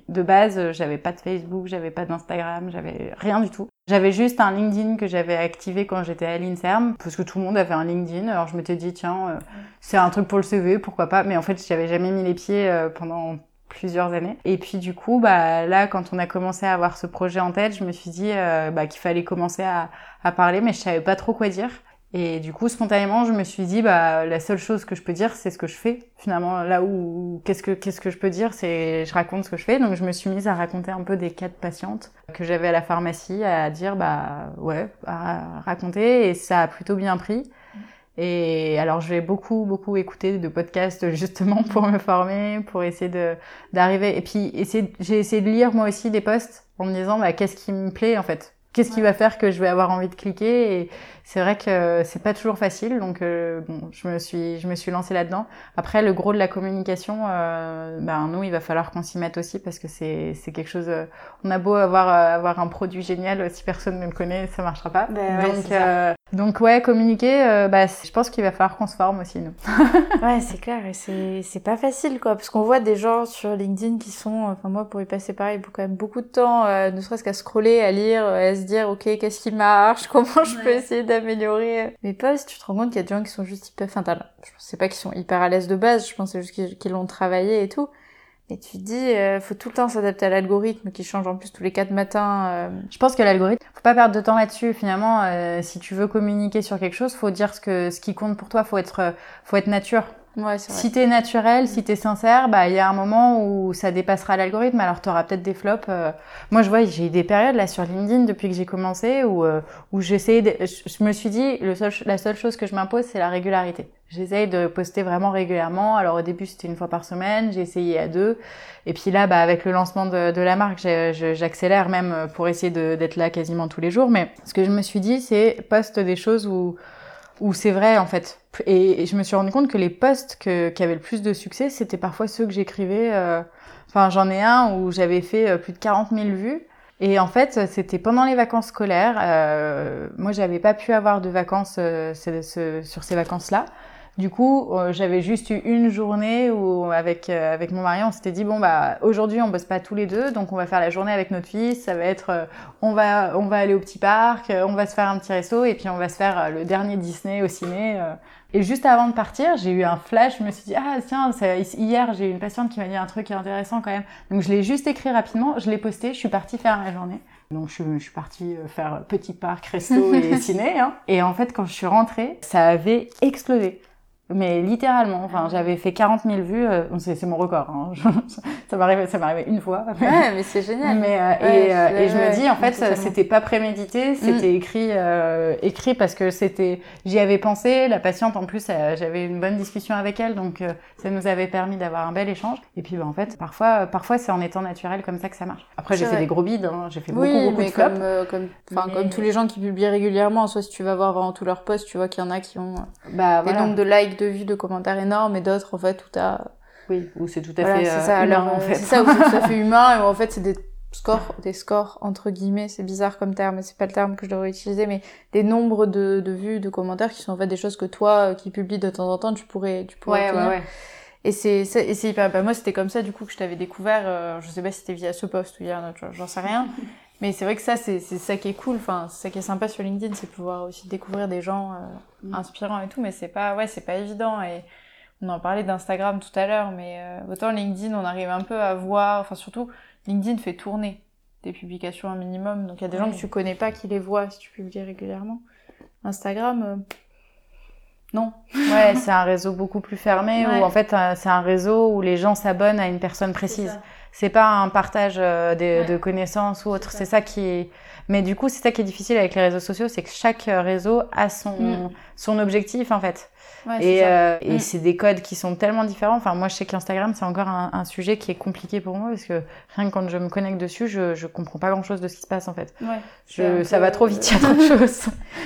De base, euh, j'avais pas de Facebook, j'avais pas d'Instagram, j'avais rien du tout. J'avais juste un LinkedIn que j'avais activé quand j'étais à l'Inserm, parce que tout le monde avait un LinkedIn. Alors je m'étais dit, tiens, euh, c'est un truc pour le CV, pourquoi pas. Mais en fait, j'avais jamais mis les pieds euh, pendant plusieurs années. Et puis du coup, bah là, quand on a commencé à avoir ce projet en tête, je me suis dit bah, qu'il fallait commencer à, à parler, mais je savais pas trop quoi dire. Et du coup, spontanément, je me suis dit, bah, la seule chose que je peux dire, c'est ce que je fais. Finalement, là où, qu'est-ce que, qu'est-ce que je peux dire, c'est, je raconte ce que je fais. Donc, je me suis mise à raconter un peu des cas de patientes que j'avais à la pharmacie, à dire, bah, ouais, à raconter. Et ça a plutôt bien pris. Et alors, je vais beaucoup, beaucoup écouter de podcasts, justement, pour me former, pour essayer de, d'arriver. Et puis, essayer, j'ai essayé de lire, moi aussi, des posts en me disant, bah, qu'est-ce qui me plaît, en fait? Qu'est-ce qui va faire que je vais avoir envie de cliquer et c'est vrai que c'est pas toujours facile donc euh, bon je me suis je me suis lancée là-dedans. Après le gros de la communication euh, ben nous il va falloir qu'on s'y mette aussi parce que c'est c'est quelque chose euh, on a beau avoir avoir un produit génial si personne ne le connaît ça marchera pas. Ben donc donc ouais communiquer euh, bah je pense qu'il va falloir qu'on se forme aussi nous. Ouais, c'est clair, et c'est, c'est pas facile, quoi, parce qu'on voit des gens sur LinkedIn qui sont, enfin, moi, pour y passer pareil, quand même beaucoup de temps, euh, ne serait-ce qu'à scroller, à lire, euh, à se dire, ok, qu'est-ce qui marche, comment je peux essayer d'améliorer mes posts, tu te rends compte qu'il y a des gens qui sont juste hyper, enfin, je sais pas qu'ils sont hyper à l'aise de base, je pense juste qu'ils l'ont travaillé et tout. Et tu dis, euh, faut tout le temps s'adapter à l'algorithme qui change en plus tous les quatre matins. euh, Je pense que l'algorithme, faut pas perdre de temps là-dessus. Finalement, euh, si tu veux communiquer sur quelque chose, faut dire ce que ce qui compte pour toi. Faut être, euh, faut être nature. Ouais, c'est vrai. Si t'es naturel, si t'es sincère, bah il y a un moment où ça dépassera l'algorithme. Alors t'auras peut-être des flops. euh. Moi, je vois, j'ai eu des périodes là sur LinkedIn depuis que j'ai commencé où euh, où j'essayais. De... Je, me suis dit, le seul, la seule chose que je m'impose, c'est la régularité. J'essaye de poster vraiment régulièrement. Alors au début, c'était une fois par semaine. J'ai essayé à deux. Et puis là, bah avec le lancement de, de la marque, j'accélère même pour essayer d'être là quasiment tous les jours. Mais ce que je me suis dit, c'est poste des choses où où c'est vrai en fait. Et, je me suis rendu compte que les posts que, qui avaient le plus de succès, c'était parfois ceux que j'écrivais. euh, Enfin, j'en ai un où j'avais fait euh, plus de 40 000 vues. Et en fait, c'était pendant les vacances scolaires. Euh, moi, j'avais pas pu avoir de vacances euh, sur ces vacances-là. Du coup, euh, j'avais juste eu une journée où, avec euh, avec mon mari, on s'était dit bon bah aujourd'hui on bosse pas tous les deux, donc on va faire la journée avec notre fils. Ça va être, euh, on va on va aller au petit parc, on va se faire un petit resto et puis on va se faire le dernier Disney au ciné. Et juste avant de partir, j'ai eu un flash. Je me suis dit ah tiens, ça- hier j'ai eu une patiente qui m'a dit un truc intéressant quand même. Donc je l'ai juste écrit rapidement, je l'ai posté, je suis partie faire la journée. Donc je, je suis partie faire petit parc, resto et ciné. Hein. Et en fait quand je suis rentrée, ça avait explosé. Mais littéralement, enfin, j'avais fait 40 000 vues, euh, c'est c'est mon record, hein. ça m'arrive ça m'arrivait une fois. Mais, Ouais, mais c'est génial. mais, euh, Ouais, et, euh, je- et je me dis, en fait, c'était pas prémédité, c'était écrit, euh, écrit parce que c'était, j'y avais pensé, la patiente, en plus, euh, j'avais une bonne discussion avec elle, donc euh, ça nous avait permis d'avoir un bel échange. Et puis, bah, en fait, parfois, parfois c'est en étant naturel comme ça que ça marche. Après, j'ai fait des gros bides, hein, j'ai fait beaucoup, Oui, beaucoup mais de flops. comme, comme, Mais- comme tous les gens qui publient régulièrement, soit si tu vas voir vraiment tous leurs posts, tu vois qu'il y en a qui ont Bah, des voilà. nombres de likes, de vues, de commentaires énormes, et d'autres, en fait, où t'as... Oui, ou c'est tout à Voilà, fait c'est euh, ça, humain, alors, en fait. c'est ça, où c'est tout à fait humain, et où en fait, c'est des scores, des scores, entre guillemets, c'est bizarre comme terme, mais c'est pas le terme que je devrais utiliser, mais des nombres de, de vues, de commentaires qui sont en fait des choses que toi, euh, qui publies de temps en temps, tu pourrais, tu pourrais Ouais, ouais, obtenir. ouais. Et c'est c'est- et c'est hyper. Bah, moi, c'était comme ça, du coup, que je t'avais découvert. euh, je sais pas si c'était via ce post ou via un autre, j'en sais rien. Mais c'est vrai que ça, c'est ça qui est cool. Enfin, c'est ça qui est sympa sur LinkedIn, c'est pouvoir aussi découvrir des gens euh, Mm. inspirants et tout. Mais c'est pas, ouais, c'est pas évident. Et on en parlait d'Instagram tout à l'heure, mais euh, autant LinkedIn, on arrive un peu à voir. Enfin, surtout, LinkedIn fait tourner des publications un minimum. Donc, il y a des gens que tu connais pas qui les voient si tu publies régulièrement. Instagram, euh, non. Ouais, c'est un réseau beaucoup plus fermé Ouais. où en fait c'est un réseau où les gens s'abonnent à une personne précise. C'est pas un partage euh, Ouais. de connaissances ou autre. C'est ça qui est. Mais du coup, c'est ça qui est difficile avec les réseaux sociaux, c'est que chaque euh, réseau a son Mm. son objectif en fait. Ouais, Et, euh, et Mm. c'est des codes qui sont tellement différents. Enfin, moi, je sais qu'Instagram, c'est encore un, un sujet qui est compliqué pour moi parce que rien que quand je me connecte dessus, je, je comprends pas grand chose de ce qui se passe en fait. Ouais. Je, ça peu- va trop vite, il y a trop de choses.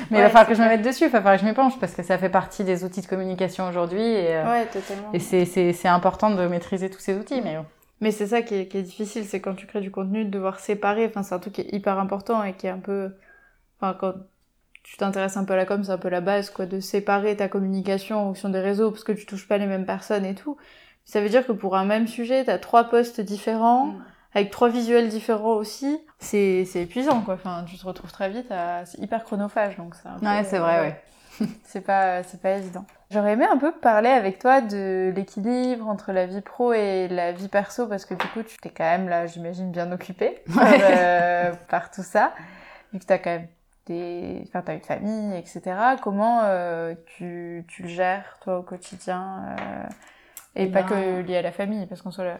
Mais il va falloir que je me mette dessus, il va falloir que je m'y penche parce que ça fait partie des outils de communication aujourd'hui et, euh, et c'est, c'est, c'est important de maîtriser tous ces outils. Mais. Mais c'est ça qui est, qui est difficile, c'est quand tu crées du contenu, de devoir séparer. Enfin, c'est un truc qui est hyper important et qui est un peu. Enfin, quand tu t'intéresses un peu à la com, c'est un peu la base, quoi, de séparer ta communication en fonction des réseaux parce que tu touches pas les mêmes personnes et tout. Ça veut dire que pour un même sujet, t'as trois posts différents, Mm. avec trois visuels différents aussi. C'est, c'est épuisant, quoi. Enfin, tu te retrouves très vite à. C'est hyper chronophage, donc peu- Ouais, c'est vrai, ouais. c'est pas c'est pas évident. J'aurais aimé un peu parler avec toi de l'équilibre entre la vie pro et la vie perso parce que du coup tu t'es quand même là j'imagine bien occupée par, euh, par tout ça vu que t'as quand même des enfin t'as une famille etc comment euh, tu, tu le gères toi au quotidien euh, et pas ben- que lié à la famille parce qu'en soi la,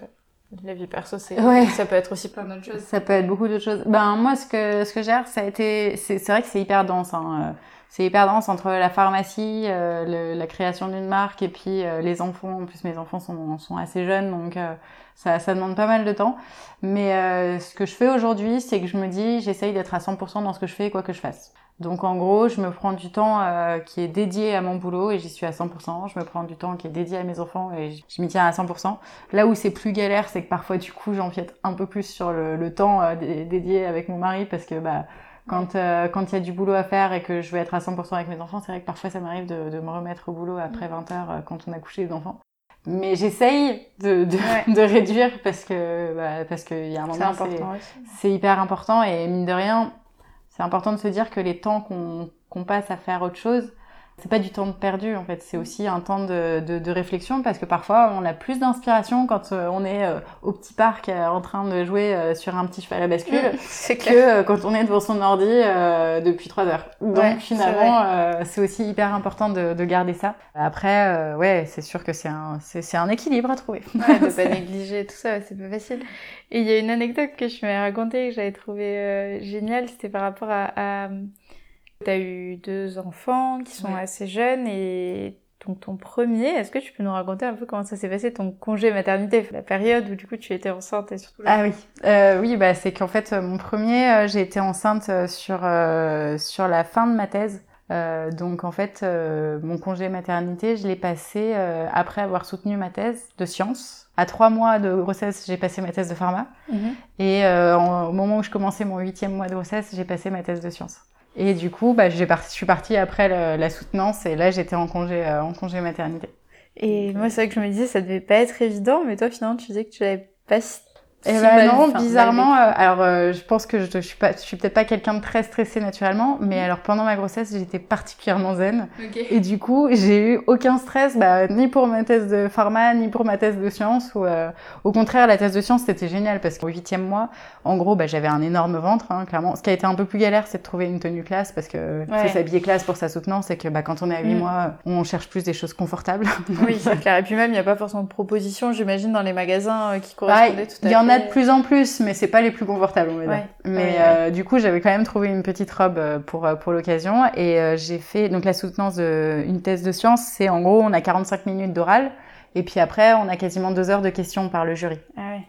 la vie perso c'est Ouais. ça peut être aussi plein d'autres choses Ça peut être beaucoup d'autres choses. Ben moi, ce que ce que je gère, ça a été, c'est, c'est vrai que c'est hyper dense. Hein. C'est hyper dense entre la pharmacie, euh, le- la création d'une marque et puis euh, les enfants. En plus, mes enfants sont, sont assez jeunes, donc euh, ça, ça demande pas mal de temps. Mais euh, ce que je fais aujourd'hui, c'est que je me dis, j'essaye d'être à 100% dans ce que je fais, quoi que je fasse. Donc en gros, je me prends du temps euh, qui est dédié à mon boulot et j'y suis à 100%. Je me prends du temps qui est dédié à mes enfants et je m'y tiens à 100%. Là où c'est plus galère, c'est que parfois du coup j'empiète un peu plus sur le, le temps euh, dé- dédié avec mon mari parce que bah quand euh, quand il y a du boulot à faire et que je veux être à 100% avec mes enfants, c'est vrai que parfois ça m'arrive de, de me remettre au boulot après 20 heures euh, quand on a couché les enfants. Mais j'essaye de, de, Ouais. de réduire parce que bah, parce qu'il y a un moment c'est hyper important et mine de rien, c'est important de se dire que les temps qu'on qu'on passe à faire autre chose, c'est pas du temps perdu en fait, c'est aussi un temps de, de, de réflexion parce que parfois on a plus d'inspiration quand euh, on est euh, au petit parc euh, en train de jouer sur un petit cheval à bascule c'est que quand on est devant son ordi euh, depuis trois heures. Donc Ouais, c'est finalement, euh, c'est aussi hyper important de, de garder ça. Après, euh, ouais, c'est sûr que c'est un, c'est, un équilibre à trouver. Ouais, de pas négliger tout ça, c'est pas facile. Et il y a une anecdote que je m'avais racontée que j'avais trouvé euh, géniale, c'était par rapport à, à... T'as eu deux enfants qui sont Ouais. assez jeunes et donc ton premier, est-ce que tu peux nous raconter un peu comment ça s'est passé, ton congé maternité, la période où du coup tu étais enceinte et surtout Ah oui, euh, oui, bah c'est qu'en fait mon premier, euh, j'ai été enceinte euh, sur euh, sur la fin de ma thèse. Euh, donc en fait, mon congé maternité, je l'ai passé après avoir soutenu ma thèse de sciences. À trois mois de grossesse, j'ai passé ma thèse de pharma. Mhm. Et en- au moment où je commençais mon huitième mois de grossesse, j'ai passé ma thèse de sciences. Et du coup, bah, j'ai parti, je suis partie après le- la soutenance et là j'étais en congé euh, en congé maternité. Et moi c'est vrai que je me disais ça devait pas être évident, mais toi finalement tu disais que tu l'avais pas si Eh si ben non, enfin, bizarrement, euh, alors euh, je pense que je, je suis pas, je suis peut-être pas quelqu'un de très stressé naturellement, mais alors pendant ma grossesse, j'étais particulièrement zen. Et du coup, j'ai eu aucun stress, bah, ni pour ma thèse de pharma, ni pour ma thèse de sciences. Ou, euh, au contraire, la thèse de sciences, c'était génial parce qu'au huitième mois, en gros, bah, j'avais un énorme ventre, hein, clairement. Ce qui a été un peu plus galère, c'est de trouver une tenue classe parce que Ouais. s'habiller classe pour sa soutenance et que bah, quand on est à huit Mm. mois, on cherche plus des choses confortables. Oui, c'est clair. Et puis même, il n'y a pas forcément de propositions, j'imagine, dans les magasins qui Ah, correspondaient tout à a de plus en plus, mais c'est pas les plus confortables, on va dire. Ouais. Mais Ouais, euh, du coup, j'avais quand même trouvé une petite robe euh, pour euh, pour l'occasion et euh, j'ai fait donc la soutenance de une thèse de sciences, c'est en gros on a 45 minutes d'oral et puis après on a quasiment deux heures de questions par le jury. Ah ouais.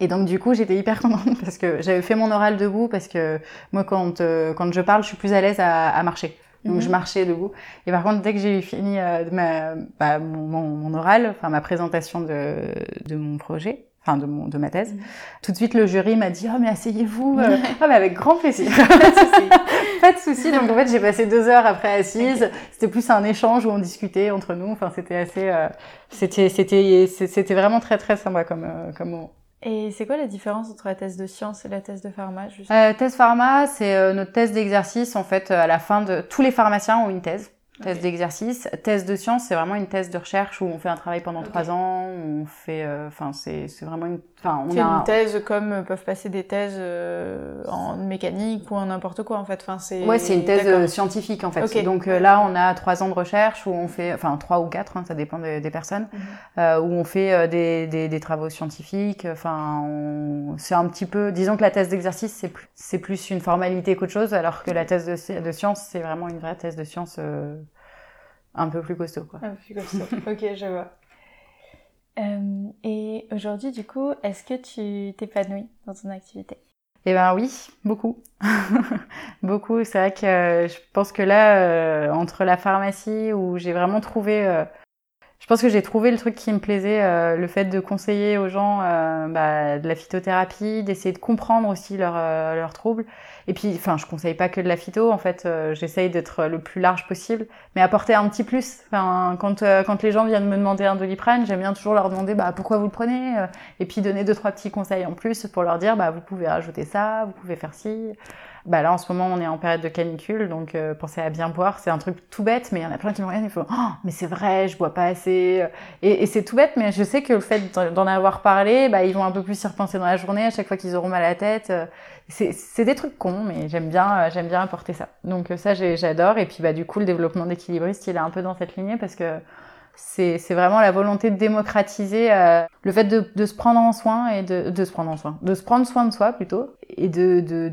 Et donc du coup, j'étais hyper contente parce que j'avais fait mon oral debout parce que moi quand euh, quand je parle, je suis plus à l'aise à, à marcher. Donc Mhm. je marchais debout. Et par contre, dès que j'ai fini euh, ma, bah, mon, mon, mon oral, enfin ma présentation de, de mon projet, enfin de, mon, de ma thèse, Mhm. tout de suite le jury m'a dit oh mais asseyez-vous. euh. Ah mais avec grand plaisir. Pas de souci. Donc en fait, j'ai passé deux heures après assise. C'était plus un échange où on discutait entre nous. Enfin, c'était assez, euh, c'était, c'était, c'était vraiment très très sympa comme euh, comme moment. Et c'est quoi la différence entre la thèse de sciences et la thèse de pharma juste? Euh, thèse pharma, c'est euh, notre thèse d'exercice. En fait, à la fin de tous les pharmaciens ont une thèse. Thèse Ok. d'exercice. Thèse de science, c'est vraiment une thèse de recherche où on fait un travail pendant trois ans. On fait, euh, enfin, c'est, c'est vraiment une, enfin, on a. un- une thèse comme peuvent passer des thèses euh, en mécanique ou en n'importe quoi en fait. Enfin, c'est... Ouais, c'est une thèse euh, scientifique en fait. Ok. Donc euh, là, on a trois ans de recherche où on fait, enfin trois ou quatre, hein, ça dépend des, des personnes, Mhm. euh, où on fait des, des, des travaux scientifiques. Enfin, on... c'est un petit peu, disons que la thèse d'exercice c'est plus, c'est plus une formalité qu'autre chose, alors que la thèse de, sci- de science c'est vraiment une vraie thèse de science euh, un peu plus costaud quoi. Ah, puis comme ça. ok, je vois. Euh, et aujourd'hui, du coup, est-ce que tu t'épanouis dans ton activité? Eh ben oui, beaucoup. beaucoup. C'est vrai que euh, je pense que là, euh, entre la pharmacie où j'ai vraiment trouvé... je pense que j'ai trouvé le truc qui me plaisait, euh, le fait de conseiller aux gens euh, bah, de la phytothérapie, d'essayer de comprendre aussi leurs euh, leurs troubles. Et puis, enfin, je conseille pas que de la phyto. En fait, euh, j'essaye d'être le plus large possible, mais apporter un petit plus. Enfin, quand euh, quand les gens viennent me demander un doliprane, j'aime bien toujours leur demander bah pourquoi vous le prenez, euh, et puis donner deux trois petits conseils en plus pour leur dire bah vous pouvez rajouter ça, vous pouvez faire ci. Bah là en ce moment on est en période de canicule donc euh, pensez à bien boire. C'est un truc tout bête mais il y en a plein qui me regardent et font oh, mais c'est vrai je bois pas assez et, et c'est tout bête mais je sais que le fait d'en- avoir parlé bah ils vont un peu plus y repenser dans la journée à chaque fois qu'ils auront mal à la tête. Euh, c'est des trucs cons mais j'aime bien euh, j'aime bien apporter ça. Donc euh, ça j'adore. Et puis bah du coup le développement d'équilibriste il est un peu dans cette lignée parce que c'est c'est vraiment la volonté de démocratiser euh, le fait de, de se prendre en soin et de, de se prendre en soin, de se prendre soin de soi plutôt et de, de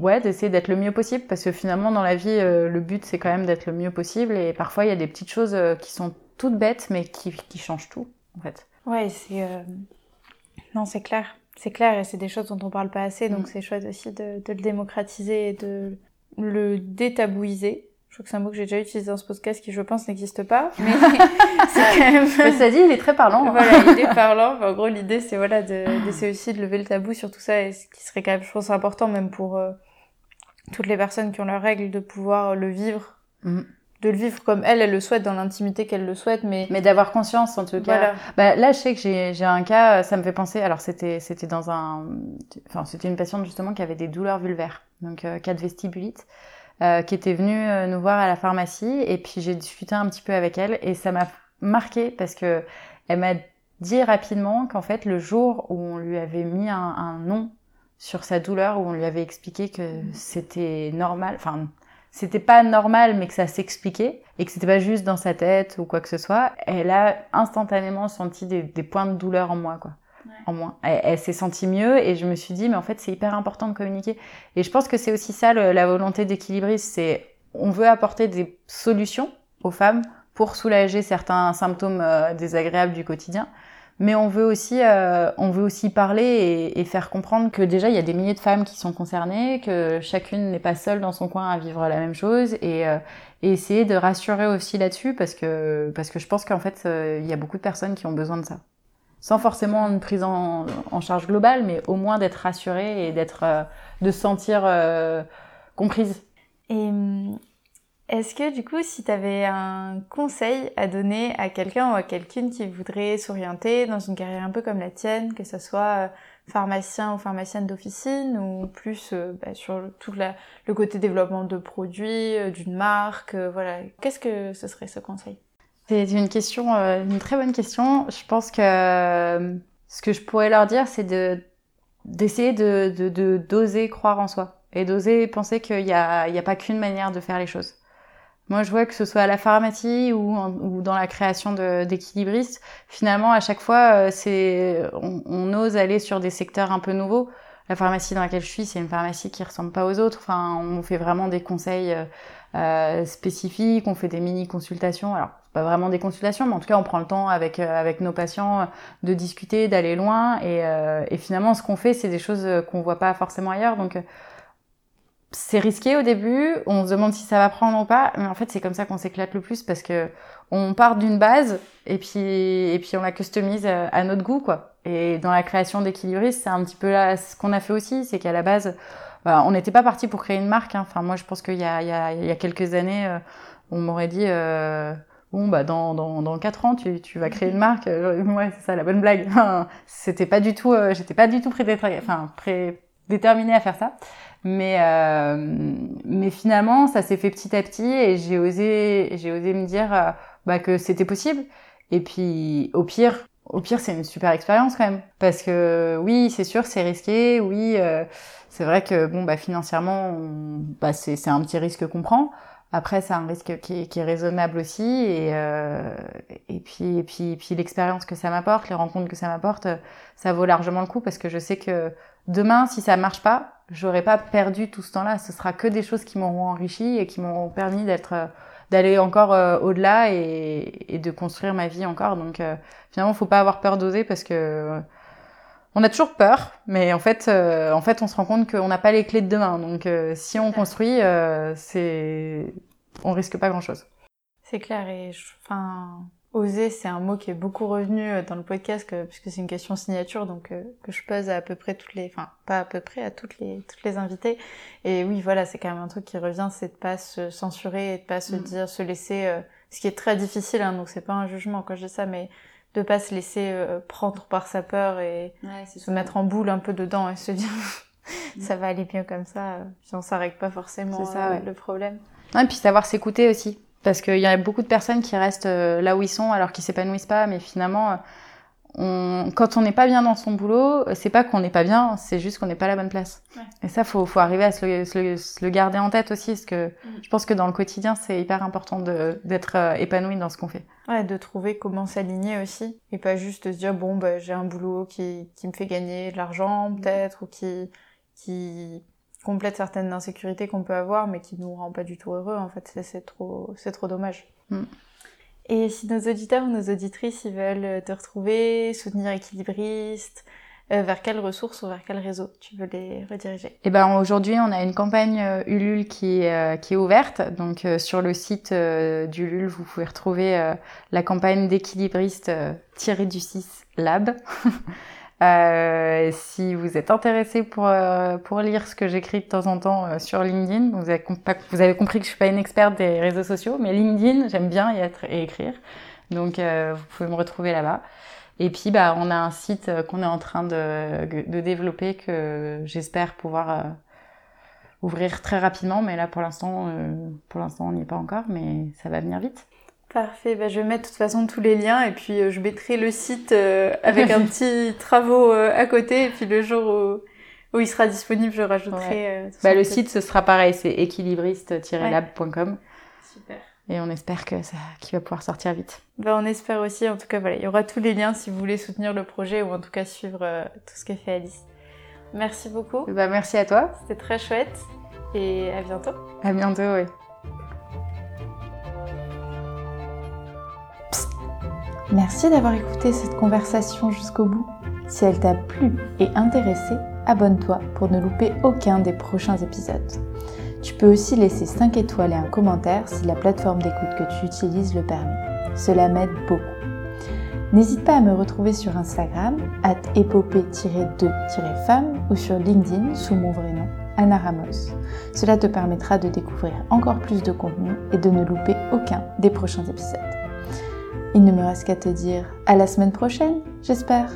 ouais d'essayer d'être le mieux possible parce que finalement dans la vie euh, le but c'est quand même d'être le mieux possible et parfois il y a des petites choses euh, qui sont toutes bêtes mais qui, qui changent tout en fait. Ouais, c'est. euh, Non, c'est clair. C'est clair et c'est des choses dont on parle pas assez, donc Mm. c'est chouette aussi de, de le démocratiser et de le détabouiser. Je crois que c'est un mot que j'ai déjà utilisé dans ce podcast qui, je pense, n'existe pas, mais c'est quand même. Mais ça dit il est très parlant. hein. voilà, il est parlant. Enfin, en gros, l'idée, c'est voilà, de- d'essayer aussi de lever le tabou sur tout ça, et ce qui serait quand même, je pense, important, même pour euh, toutes les personnes qui ont leurs règles, de pouvoir le vivre, Mhm. de le vivre comme elle, elle le souhaite, dans l'intimité qu'elle le souhaite, mais, Mais d'avoir conscience en tout cas. voilà. Bah, là, je sais que j'ai j'ai un cas, ça me fait penser. Alors, c'était c'était dans un, enfin, c'était une patiente justement qui avait des douleurs vulvaires, donc euh, cas de vestibulite, euh, qui était venue euh, nous voir à la pharmacie, et puis j'ai discuté un petit peu avec elle, et ça m'a marqué parce que elle m'a dit rapidement qu'en fait, le jour où on lui avait mis un, un nom sur sa douleur, où on lui avait expliqué que c'était normal, enfin c'était pas normal, mais que ça s'expliquait et que c'était pas juste dans sa tête ou quoi que ce soit, elle a instantanément senti des, des points de douleur en moi, quoi. En moins. Elle, elle s'est sentie mieux et je me suis dit, mais en fait, c'est hyper important de communiquer. Et je pense que c'est aussi ça le- la volonté d'équilibriste, c'est on veut apporter des solutions aux femmes pour soulager certains symptômes euh, désagréables du quotidien. Mais on veut aussi, euh, on veut aussi parler et, et faire comprendre que déjà il y a des milliers de femmes qui sont concernées, que chacune n'est pas seule dans son coin à vivre la même chose et, euh, et essayer de rassurer aussi là-dessus parce que parce que je pense qu'en fait euh, il y a beaucoup de personnes qui ont besoin de ça, sans forcément une prise en, en charge globale, mais au moins d'être rassurée et d'être euh, de se sentir euh, comprise. Et hum, est-ce que du coup, si tu avais un conseil à donner à quelqu'un ou à quelqu'une qui voudrait s'orienter dans une carrière un peu comme la tienne, que ce soit euh, pharmacien ou pharmacienne d'officine ou plus euh, bah, sur tout le côté développement de produits, euh, d'une marque, voilà. Qu'est-ce que ce serait ce conseil? C'est une question, une très bonne question. Je pense que ce que je pourrais leur dire, c'est de d'essayer de d'oser croire en soi et d'oser penser qu'il y a il y a pas qu'une manière de faire les choses. Moi, je vois que ce soit à la pharmacie ou, dans la création d'équilibristes, finalement, à chaque fois, euh, c'est on, ose aller sur des secteurs un peu nouveaux. La pharmacie dans laquelle je suis, c'est une pharmacie qui ressemble pas aux autres. Enfin, on fait vraiment des conseils euh, euh, spécifiques, on fait des mini consultations. Alors, pas vraiment des consultations, mais en tout cas, on prend le temps avec avec nos patients de discuter, d'aller loin. Et, et finalement, ce qu'on fait, c'est des choses qu'on voit pas forcément ailleurs. Donc c'est risqué au début, on se demande si ça va prendre ou pas, mais en fait c'est comme ça qu'on s'éclate le plus parce que on part d'une base et puis et puis on la customise à, à notre goût quoi. Et dans la création d'équilibristes, c'est un petit peu là ce qu'on a fait aussi, c'est qu'à la base bah, on n'était pas parti pour créer une marque. hein. Enfin moi je pense qu'il y a il y a, il y a quelques années, euh, on m'aurait dit euh, bon bah dans dans dans quatre ans tu tu vas créer une marque. Euh, ouais c'est ça la bonne blague. C'était pas du tout, euh, j'étais pas du tout prédéterminée, enfin à faire ça. Mais, euh, mais finalement, ça s'est fait petit à petit et j'ai osé, j'ai osé me dire euh, bah, que c'était possible. Et puis, au pire, au pire, c'est une super expérience quand même. Parce que oui, c'est sûr, c'est risqué. Oui, euh, c'est vrai que bon, bah, financièrement, bah, c'est, c'est un petit risque qu'on prend. Après, c'est un risque qui est, qui est raisonnable aussi. Et, euh, et puis, et puis, et puis l'expérience que ça m'apporte, les rencontres que ça m'apporte, euh, ça vaut largement le coup parce que je sais que demain, si ça marche pas, j'aurais pas perdu tout ce temps-là. Ce sera que des choses qui m'auront enrichi et qui m'auront permis d'être, euh, d'aller encore euh, au-delà et, et de construire ma vie encore. Donc, euh, finalement, faut pas avoir peur d'oser parce que euh, on a toujours peur, mais en fait, euh, en fait, on se rend compte qu'on n'a pas les clés de demain. Donc, euh, si on construit, euh, c'est, on risque pas grand-chose. C'est clair et je- enfin oser c'est un mot qui est beaucoup revenu euh, dans le podcast que, puisque c'est une question signature donc euh, que je pose à à peu près toutes les enfin pas à peu près à toutes les toutes les invités et oui voilà c'est quand même un truc qui revient c'est de pas se censurer et de pas se Mm. dire se laisser euh, ce qui est très difficile hein, donc c'est pas un jugement quand je dis ça mais de pas se laisser euh, prendre par sa peur et se mettre en boule un peu dedans et se dire ça va aller mieux comme ça puis on s'arrête pas forcément C'est ça, euh, ouais. le problème Ouais, puis savoir s'écouter aussi. Parce qu'il y a beaucoup de personnes qui restent euh, là où ils sont alors qu'ils s'épanouissent pas, mais finalement, euh, on, quand on n'est pas bien dans son boulot, euh, c'est pas qu'on n'est pas bien, c'est juste qu'on n'est pas à la bonne place. Ouais. Et ça, faut, faut arriver à se le, se le- se le garder en tête aussi, parce que je pense que dans le quotidien, c'est hyper important de- d'être épanoui dans ce qu'on fait. Ouais, de trouver comment s'aligner aussi. Et pas juste de se dire, bon, bah, j'ai un boulot qui, qui me fait gagner de l'argent, peut-être, ou qui, qui complète certaines insécurités qu'on peut avoir, mais qui nous rend pas du tout heureux, en fait. C'est- trop, c'est trop dommage. Mm. Et si nos auditeurs ou nos auditrices, ils veulent te retrouver, soutenir équilibriste, euh, vers quelles ressources ou vers quel réseau tu veux les rediriger? Et ben aujourd'hui, on a une campagne euh, Ulule qui est, euh, qui est ouverte. Donc euh, sur le site euh, d'Ulule, vous pouvez retrouver euh, la campagne d'équilibriste euh, tiré du 6 Lab. Euh, si vous êtes intéressé pour euh, pour lire ce que j'écris de temps en temps euh, sur LinkedIn, vous avez, vous avez compris que je suis pas une experte des réseaux sociaux, mais LinkedIn, j'aime bien y être et écrire. Donc euh, vous pouvez me retrouver là-bas. Et puis bah on a un site qu'on est en train de, de développer que j'espère pouvoir ouvrir très rapidement, mais là pour l'instant, pour l'instant on n'y est pas encore, mais ça va venir vite. Parfait, bah, je vais mettre de toute façon tous les liens et puis euh, je mettrai le site euh, avec un petit travaux euh, à côté et puis le jour où, où il sera disponible, je rajouterai. toute Bah, le site ce sera pareil, c'est équilibriste-lab.com Super. et on espère que ça, qu'il va pouvoir sortir vite. Bah, on espère aussi, en tout cas, voilà, il y aura tous les liens si vous voulez soutenir le projet ou en tout cas suivre tout ce que fait Alice. Merci beaucoup, Bah merci à toi, c'était très chouette et à bientôt. à bientôt. Ouais. Merci d'avoir écouté cette conversation jusqu'au bout. Si elle t'a plu et intéressé, abonne-toi pour ne louper aucun des prochains épisodes. Tu peux aussi laisser 5 étoiles et un commentaire si la plateforme d'écoute que tu utilises le permet. Cela m'aide beaucoup. N'hésite pas à me retrouver sur Instagram, at épopée-2-femme ou sur LinkedIn sous mon vrai nom, Anna Ramos. Cela te permettra de découvrir encore plus de contenu et de ne louper aucun des prochains épisodes. Il ne me reste qu'à te dire à la semaine prochaine, j'espère.